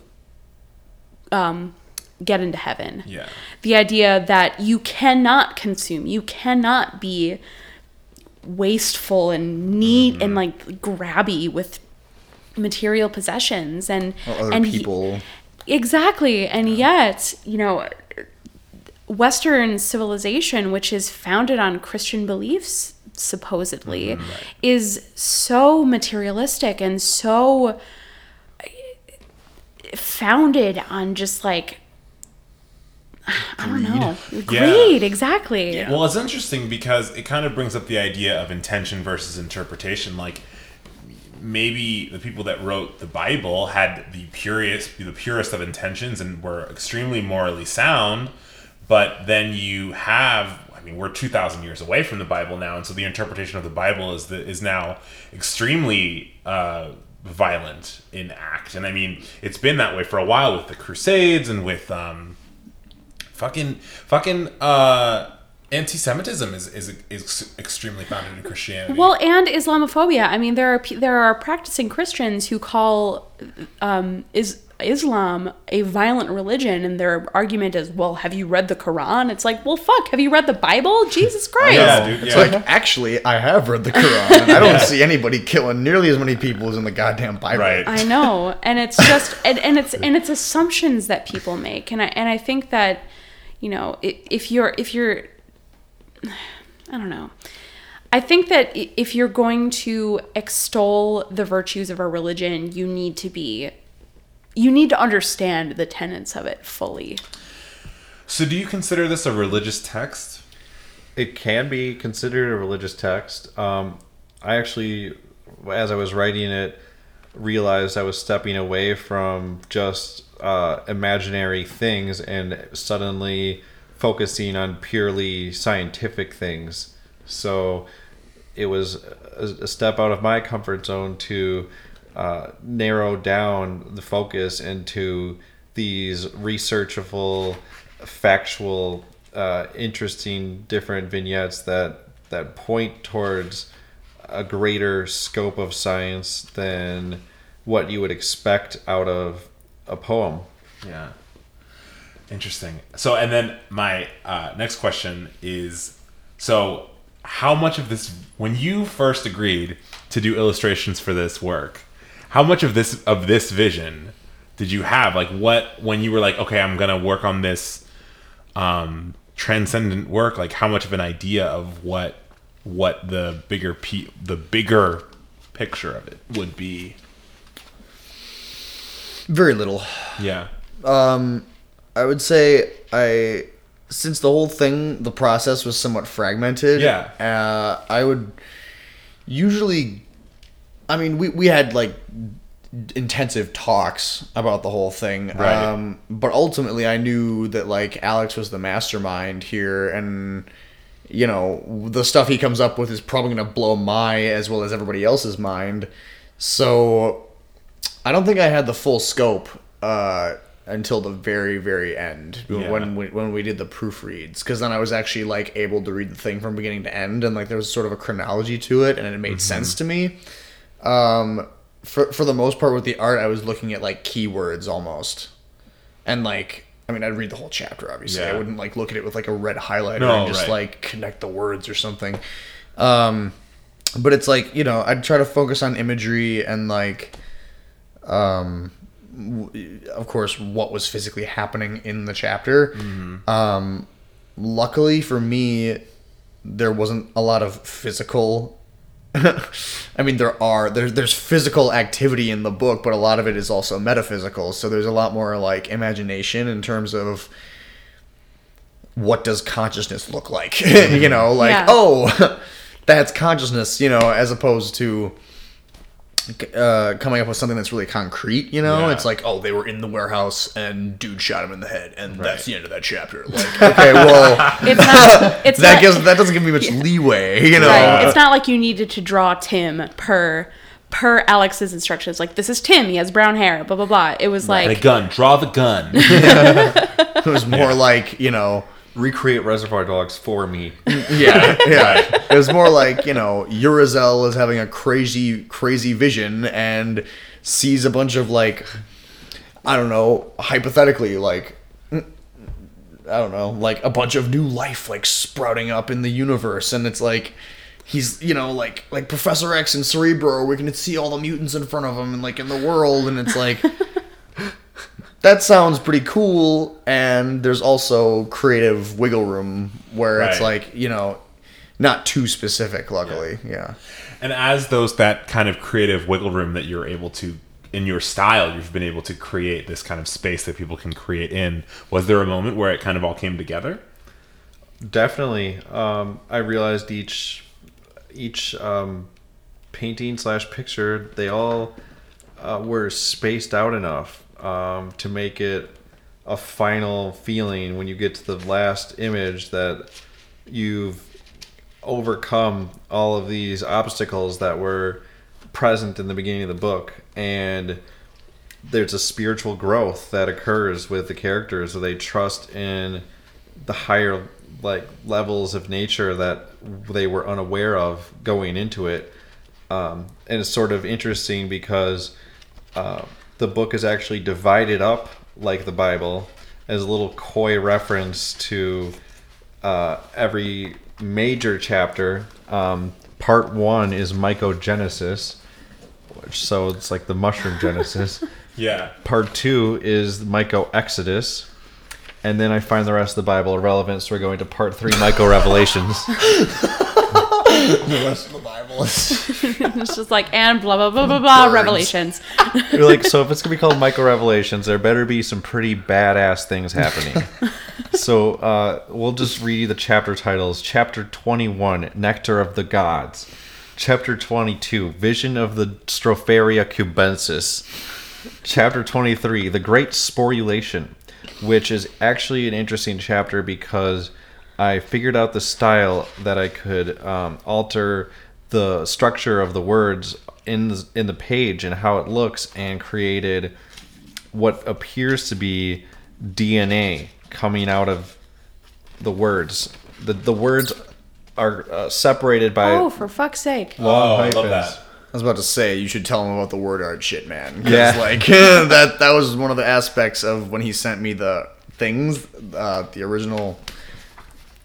um, get into heaven Yeah. the idea that you cannot consume you cannot be wasteful and neat Mm-hmm. and like grabby with material possessions and and people. exactly and yet you know western civilization which is founded on christian beliefs supposedly Mm-hmm. is so materialistic and so founded on just like I don't know. Yeah. Greed, exactly. Well, it's interesting because it kind of brings up the idea of intention versus interpretation. Like maybe the people that wrote the Bible had the purest, the purest of intentions, and were extremely morally sound. But then you have, I mean, we're two thousand years away from the Bible now, and so the interpretation of the Bible is the, is now extremely uh, violent in act. And I mean, it's been that way for a while with the Crusades and with. Um, fucking fucking uh anti-semitism is is is extremely founded in christianity Well, and Islamophobia. I mean, there are there are practicing Christians who call um, is Islam a violent religion, and their argument is, "Well, have you read the Quran?" It's like, "Well, fuck, have you read the Bible?" Jesus oh, Christ! Yeah, dude, It's yeah. like actually, I have read the Quran, I don't see anybody killing nearly as many people as in the goddamn Bible. Right. I know, and it's just and, and it's and it's assumptions that people make, and I and I think that you know if you're if you're I don't know. I think that if you're going to extol the virtues of a religion, you need to be you need to understand the tenets of it fully. so do you consider this a religious text It can be considered a religious text. Um, I actually, as I was writing it, realized I was stepping away from just uh, imaginary things and suddenly focusing on purely scientific things. So it was a, a step out of my comfort zone to uh, narrow down the focus into these researchable, factual, uh, interesting, different vignettes that that point towards a greater scope of science than what you would expect out of a poem. yeah interesting so and then my uh, next question is so how much of this when you first agreed to do illustrations for this work how much of this of this vision did you have like what when you were like okay i'm gonna work on this um transcendent work like how much of an idea of what what the bigger pe- the bigger picture of it would be Very little. yeah Um, I would say I, since the whole thing, the process was somewhat fragmented. Yeah. Uh, I would usually, I mean, we we had like intensive talks about the whole thing. Right. Um, but ultimately, I knew that like Alex was the mastermind here, and you know the stuff he comes up with is probably going to blow my as well as everybody else's mind. So I don't think I had the full scope uh, until the very, very end Yeah. when we, when we did the proofreads, because then I was actually like able to read the thing from beginning to end, and like there was sort of a chronology to it, and it made sense to me. Um, for for the most part with the art, I was looking at like keywords almost, and like. I mean, I'd read the whole chapter. Obviously, I wouldn't like look at it with like a red highlighter No, and just right. like connect the words or something. Um, but it's like you know I'd try to focus on imagery and like, um, w- of course, what was physically happening in the chapter. Um, luckily for me, there wasn't a lot of physical. I mean, there are there's there's physical activity in the book, but a lot of it is also metaphysical. So there's a lot more like imagination in terms of what does consciousness look like? you know, like Yeah. oh, that's consciousness. You know, as opposed to uh, coming up with something that's really concrete. You know, Yeah. it's like oh, they were in the warehouse and dude shot him in the head, and that's the end of that chapter. Like okay, well. It's not. It's that not, gives that doesn't give me much leeway, you know. right. It's not like you needed to draw Tim per per Alex's instructions. Like this is Tim. He has brown hair. Blah blah blah. It was like the like gun. Draw the gun. It was more like you know, Recreate Reservoir Dogs for me. yeah, yeah. It was more like you know, Urizel is having a crazy, crazy vision and sees a bunch of like, I don't know, hypothetically like. I don't know, like a bunch of new life like sprouting up in the universe, and it's like he's you know like like Professor X and Cerebro, we can see all the mutants in front of him and like in the world, and it's like that sounds pretty cool. And there's also creative wiggle room where it's like you know not too specific. Luckily, yeah. And as those that kind of creative wiggle room that you're able to in your style, you've been able to create this kind of space that people can create in. Was there a moment where it kind of all came together? Definitely. Um, I realized each each um, painting slash picture they all uh, were spaced out enough um, to make it a final feeling when you get to the last image that you've overcome all of these obstacles that were present in the beginning of the book. And there's a spiritual growth that occurs with the characters. They trust in the higher like levels of nature that they were unaware of going into it. Um, and it's sort of interesting because uh, the book is actually divided up like the bible as a little coy reference to uh, every major chapter um, part one is mycogenesis which so it's like the mushroom genesis Yeah. part two is Myco Exodus, and then I find the rest of the Bible irrelevant, so we're going to part three, Myco Revelations. The rest of the Bible is it's just like and blah blah blah blah blah. Revelations. You're like, so if it's gonna be called Myco Revelations, there better be some pretty badass things happening. so uh, we'll just read you the chapter titles. Chapter 21, Nectar of the Gods. Chapter 22, Vision of the Stropharia cubensis. Chapter 23, The Great Sporulation, which is actually an interesting chapter because I figured out the style that I could um, alter the structure of the words in the, in the page and how it looks and created what appears to be DNA coming out of the words. The, the words are uh, separated by Oh, for fuck's sake! long Oh, I hyphens. love that. I was about to say you should tell him about the word art shit, man. Yeah. like that that was one of the aspects of when he sent me the things, uh, the original,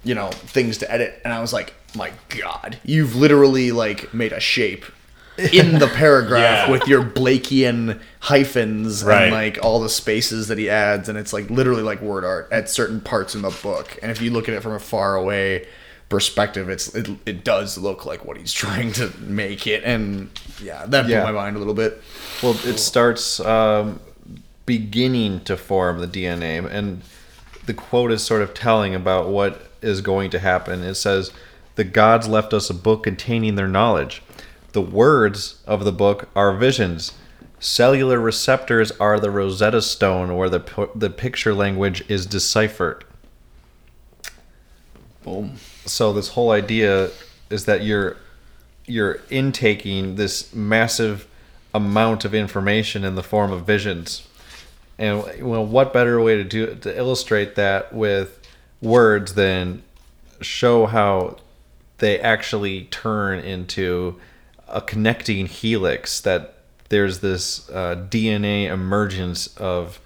you know, things to edit, and I was like, my god, you've literally like made a shape in the paragraph Yeah. with your Blakean hyphens Right. and like all the spaces that he adds, and it's like literally like word art at certain parts in the book. And if you look at it from a far away perspective, it's it, it does look like what he's trying to make it, and yeah, that blew Yeah. my mind a little bit. Well, it starts um, beginning to form the DNA, and the quote is sort of telling about what is going to happen. It says, The gods left us a book containing their knowledge. The words of the book are visions. Cellular receptors are the Rosetta Stone where the, the picture language is deciphered. Boom. so this whole idea is that you're you're intaking this massive amount of information in the form of visions and well what better way to do to illustrate that with words then show how they actually turn into a connecting helix that there's this uh, dna emergence of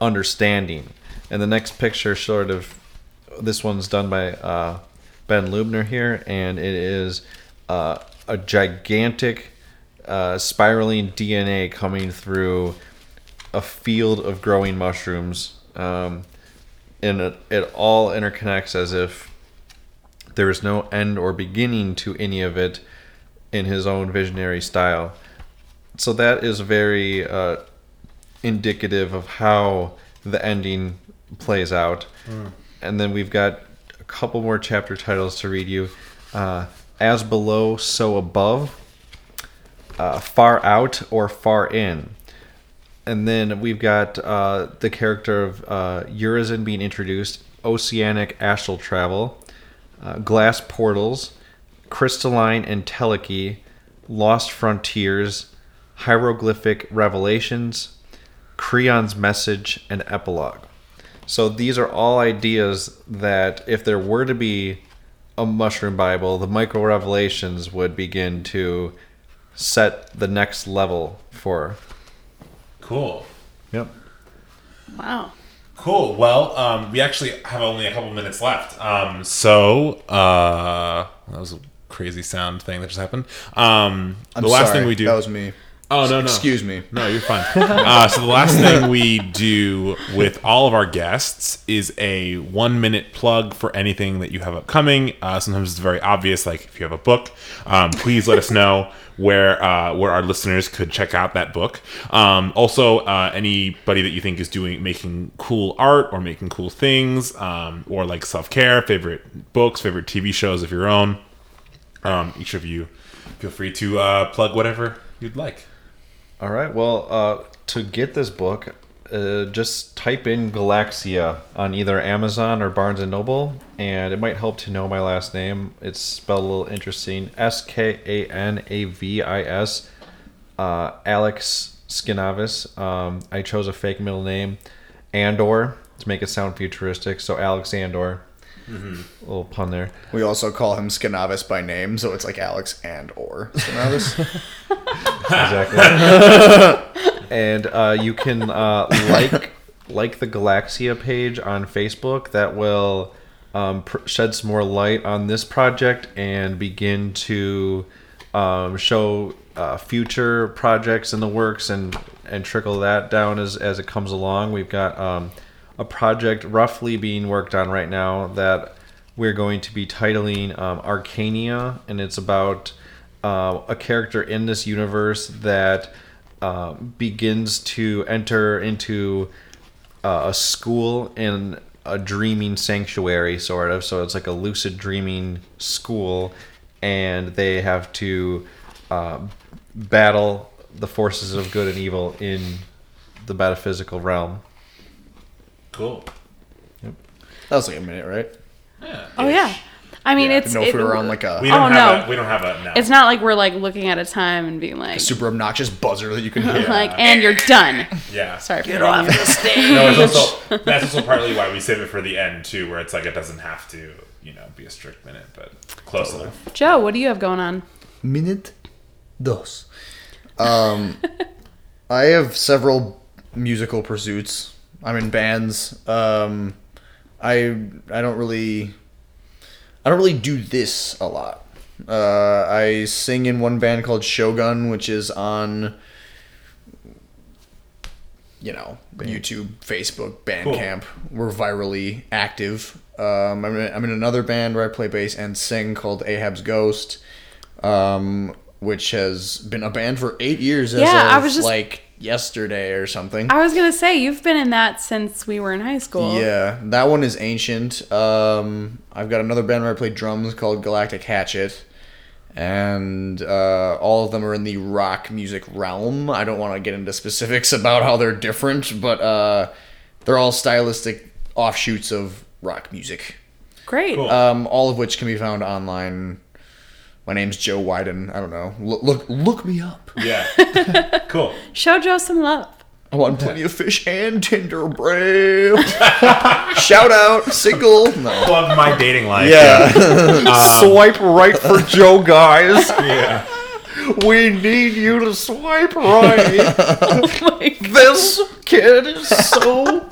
understanding. And the next picture sort of this one's done by uh, Ben Lubner here, and it is uh, a gigantic uh, spiraling DNA coming through a field of growing mushrooms, um, and it, it all interconnects as if there is no end or beginning to any of it in his own visionary style. So that is very uh, indicative of how the ending plays out. And then we've got a couple more chapter titles to read you. Uh, As below, so above. Uh, far out or far in. And then we've got uh, the character of uh, Urizen being introduced, oceanic astral travel, uh, glass portals, crystalline and teleki, lost frontiers, hieroglyphic revelations, Creon's message, and epilogue. So these are all ideas that, if there were to be a mushroom Bible, the myco revelations would begin to set the next level for. Cool. Yep. Wow. Cool. Well, um, we actually have only a couple minutes left. Um, so uh, that was a crazy sound thing that just happened. Um, I'm the last sorry, thing we do. That was me. Oh no no. Excuse me. No, you're fine. Uh, so the last thing we do with all of our guests is a one minute plug for anything that you have upcoming. Uh, sometimes it's very obvious, like if you have a book, um, please let us know where uh, where our listeners could check out that book. Um, also, uh, anybody that you think is doing making cool art or making cool things, um, or like self care, favorite books, favorite TV shows of your own. Um, each of you, feel free to uh, plug whatever you'd like. All right. Well, uh, to get this book, uh, just type in Galaxia on either Amazon or Barnes and Noble, and it might help to know my last name. It's spelled a little interesting: S K A N A V I S. Uh, Alex Skanavis. Um, I chose a fake middle name, Andor, to make it sound futuristic. So Alex Andor. A little pun there. We also call him Skanavis by name, so it's like Alex and or Skanavis. exactly. and uh, you can uh, like like the Galaxia page on Facebook. That will um, pr- shed some more light on this project and begin to um, show uh, future projects in the works and and trickle that down as as it comes along. We've got um, a project roughly being worked on right now that we're going to be titling um, Arcania, and it's about uh, a character in this universe that uh, begins to enter into uh, a school in a dreaming sanctuary, sort of. So it's like a lucid dreaming school, and they have to uh, battle the forces of good and evil in the metaphysical realm. Cool. that was like a minute, right? Yeah. Oh yeah. I mean, Yeah. it's Didn't know if it- we were on like a We don't Oh, have no. a we don't have a no. It's not like we're like looking at a time and being like, super obnoxious buzzer that you can hear. like, and you're done. yeah. Sorry for hitting you. stage. No, it's also that's also partly why we save it for the end too, where it's like it doesn't have to, you know, be a strict minute, but close enough. Joe, what do you have going on? Minute dos. Um, I have several musical pursuits. I'm in bands. Um, I I don't really I don't really do this a lot. Uh, I sing in one band called Shogun, which is on you know YouTube, Facebook, Bandcamp. We're virally active. Um, I'm, in, I'm in another band where I play bass and sing called Ahab's Ghost, um, which has been a band for eight years as Yeah, of I was just- like yesterday or something. I was gonna say you've been in that since we were in high school. Yeah, that one is ancient. Um, I've got another band where I play drums called Galactic Hatchet, and uh, all of them are in the rock music realm. I don't want to get into specifics about how they're different, but uh, they're all stylistic offshoots of rock music. Great. Cool. Um, all of which can be found online. My name's Joe Wyden. I don't know. Look, look, look me up. Yeah. cool. Show Joe some love. Oh, I want plenty of fish and Tinder brave. Shout out, single. No. Plug my dating life. Yeah. Uh, um, swipe right for Joe, guys. Yeah. We need you to swipe right. Oh like, this kid is so.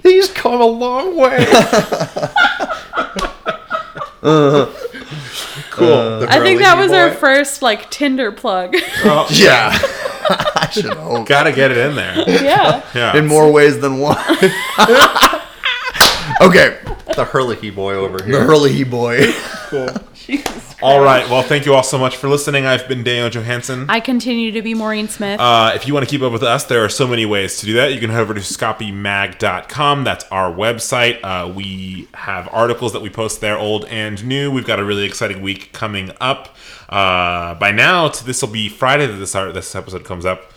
He's come a long way. Cool. Uh, the I think that was our first like Tinder plug. Oh, Yeah. I should hope. Gotta get it in there. yeah. Yeah. In more ways than one. okay. The Hurley boy over here. The. Hurley boy. All right. Well, thank you all so much for listening. I've been Daniel Johansson. I continue to be Maureen Smith. Uh, if you want to keep up with us, there are so many ways to do that. You can head over to scopymag.com. That's our website. Uh, we have articles that we post there, old and new. We've got a really exciting week coming up. Uh, by now, this will be Friday that this, this episode comes up.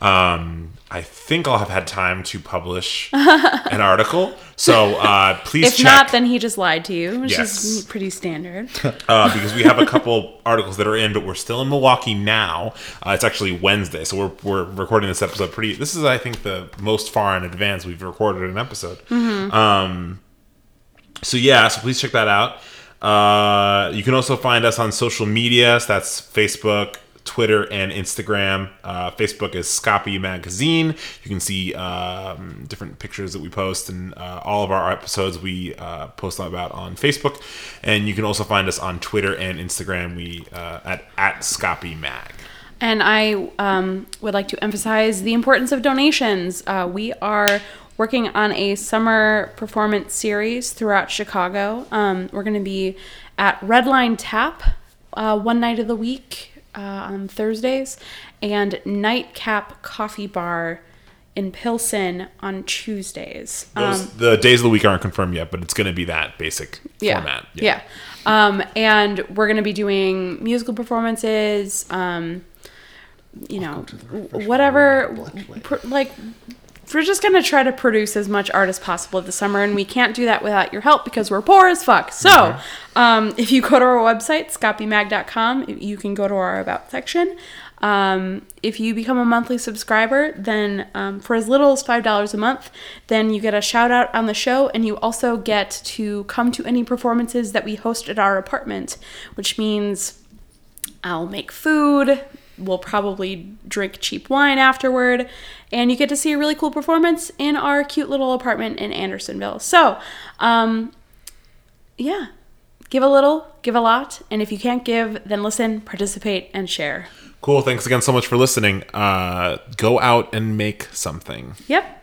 Um, I think I'll have had time to publish an article. So uh, please if check. not, then he just lied to you, which Yes. is pretty standard. uh, because we have a couple articles that are in, but we're still in Milwaukee now. Uh, it's actually Wednesday, so we're, we're recording this episode pretty. This is, I think, the most far in advance we've recorded an episode. Um, so yeah, so please check that out. Uh, you can also find us on social media. So that's Facebook, Twitter, and Instagram. Uh, Facebook is Scoppy Magazine. You can see um, different pictures that we post, and uh, all of our episodes we uh, post about on Facebook. And you can also find us on Twitter and Instagram. We uh, at at Scoppy Mag. And I um, would like to emphasize the importance of donations. Uh, we are working on a summer performance series throughout Chicago. Um, we're going to be at Redline Tap uh, one night of the week uh, on Thursdays and Nightcap Coffee Bar in Pilsen on Tuesdays. Those, Um, the days of the week aren't confirmed yet, but it's going to be that basic yeah. format. Yeah. Um, and we're going to be doing musical performances, um, you know, whatever, pr- like, we're just going to try to produce as much art as possible this summer, and we can't do that without your help because we're poor as fuck. So, um, if you go to our website, scopymag.com, you can go to our About section. Um, if you become a monthly subscriber, then um, for as little as $5 a month, then you get a shout out on the show, and you also get to come to any performances that we host at our apartment, which means I'll make food. We'll probably drink cheap wine afterward. And you get to see a really cool performance in our cute little apartment in Andersonville. So, um, yeah, give a little, give a lot. And if you can't give, then listen, participate, and share. Cool. Thanks again so much for listening. Uh, go out and make something. Yep.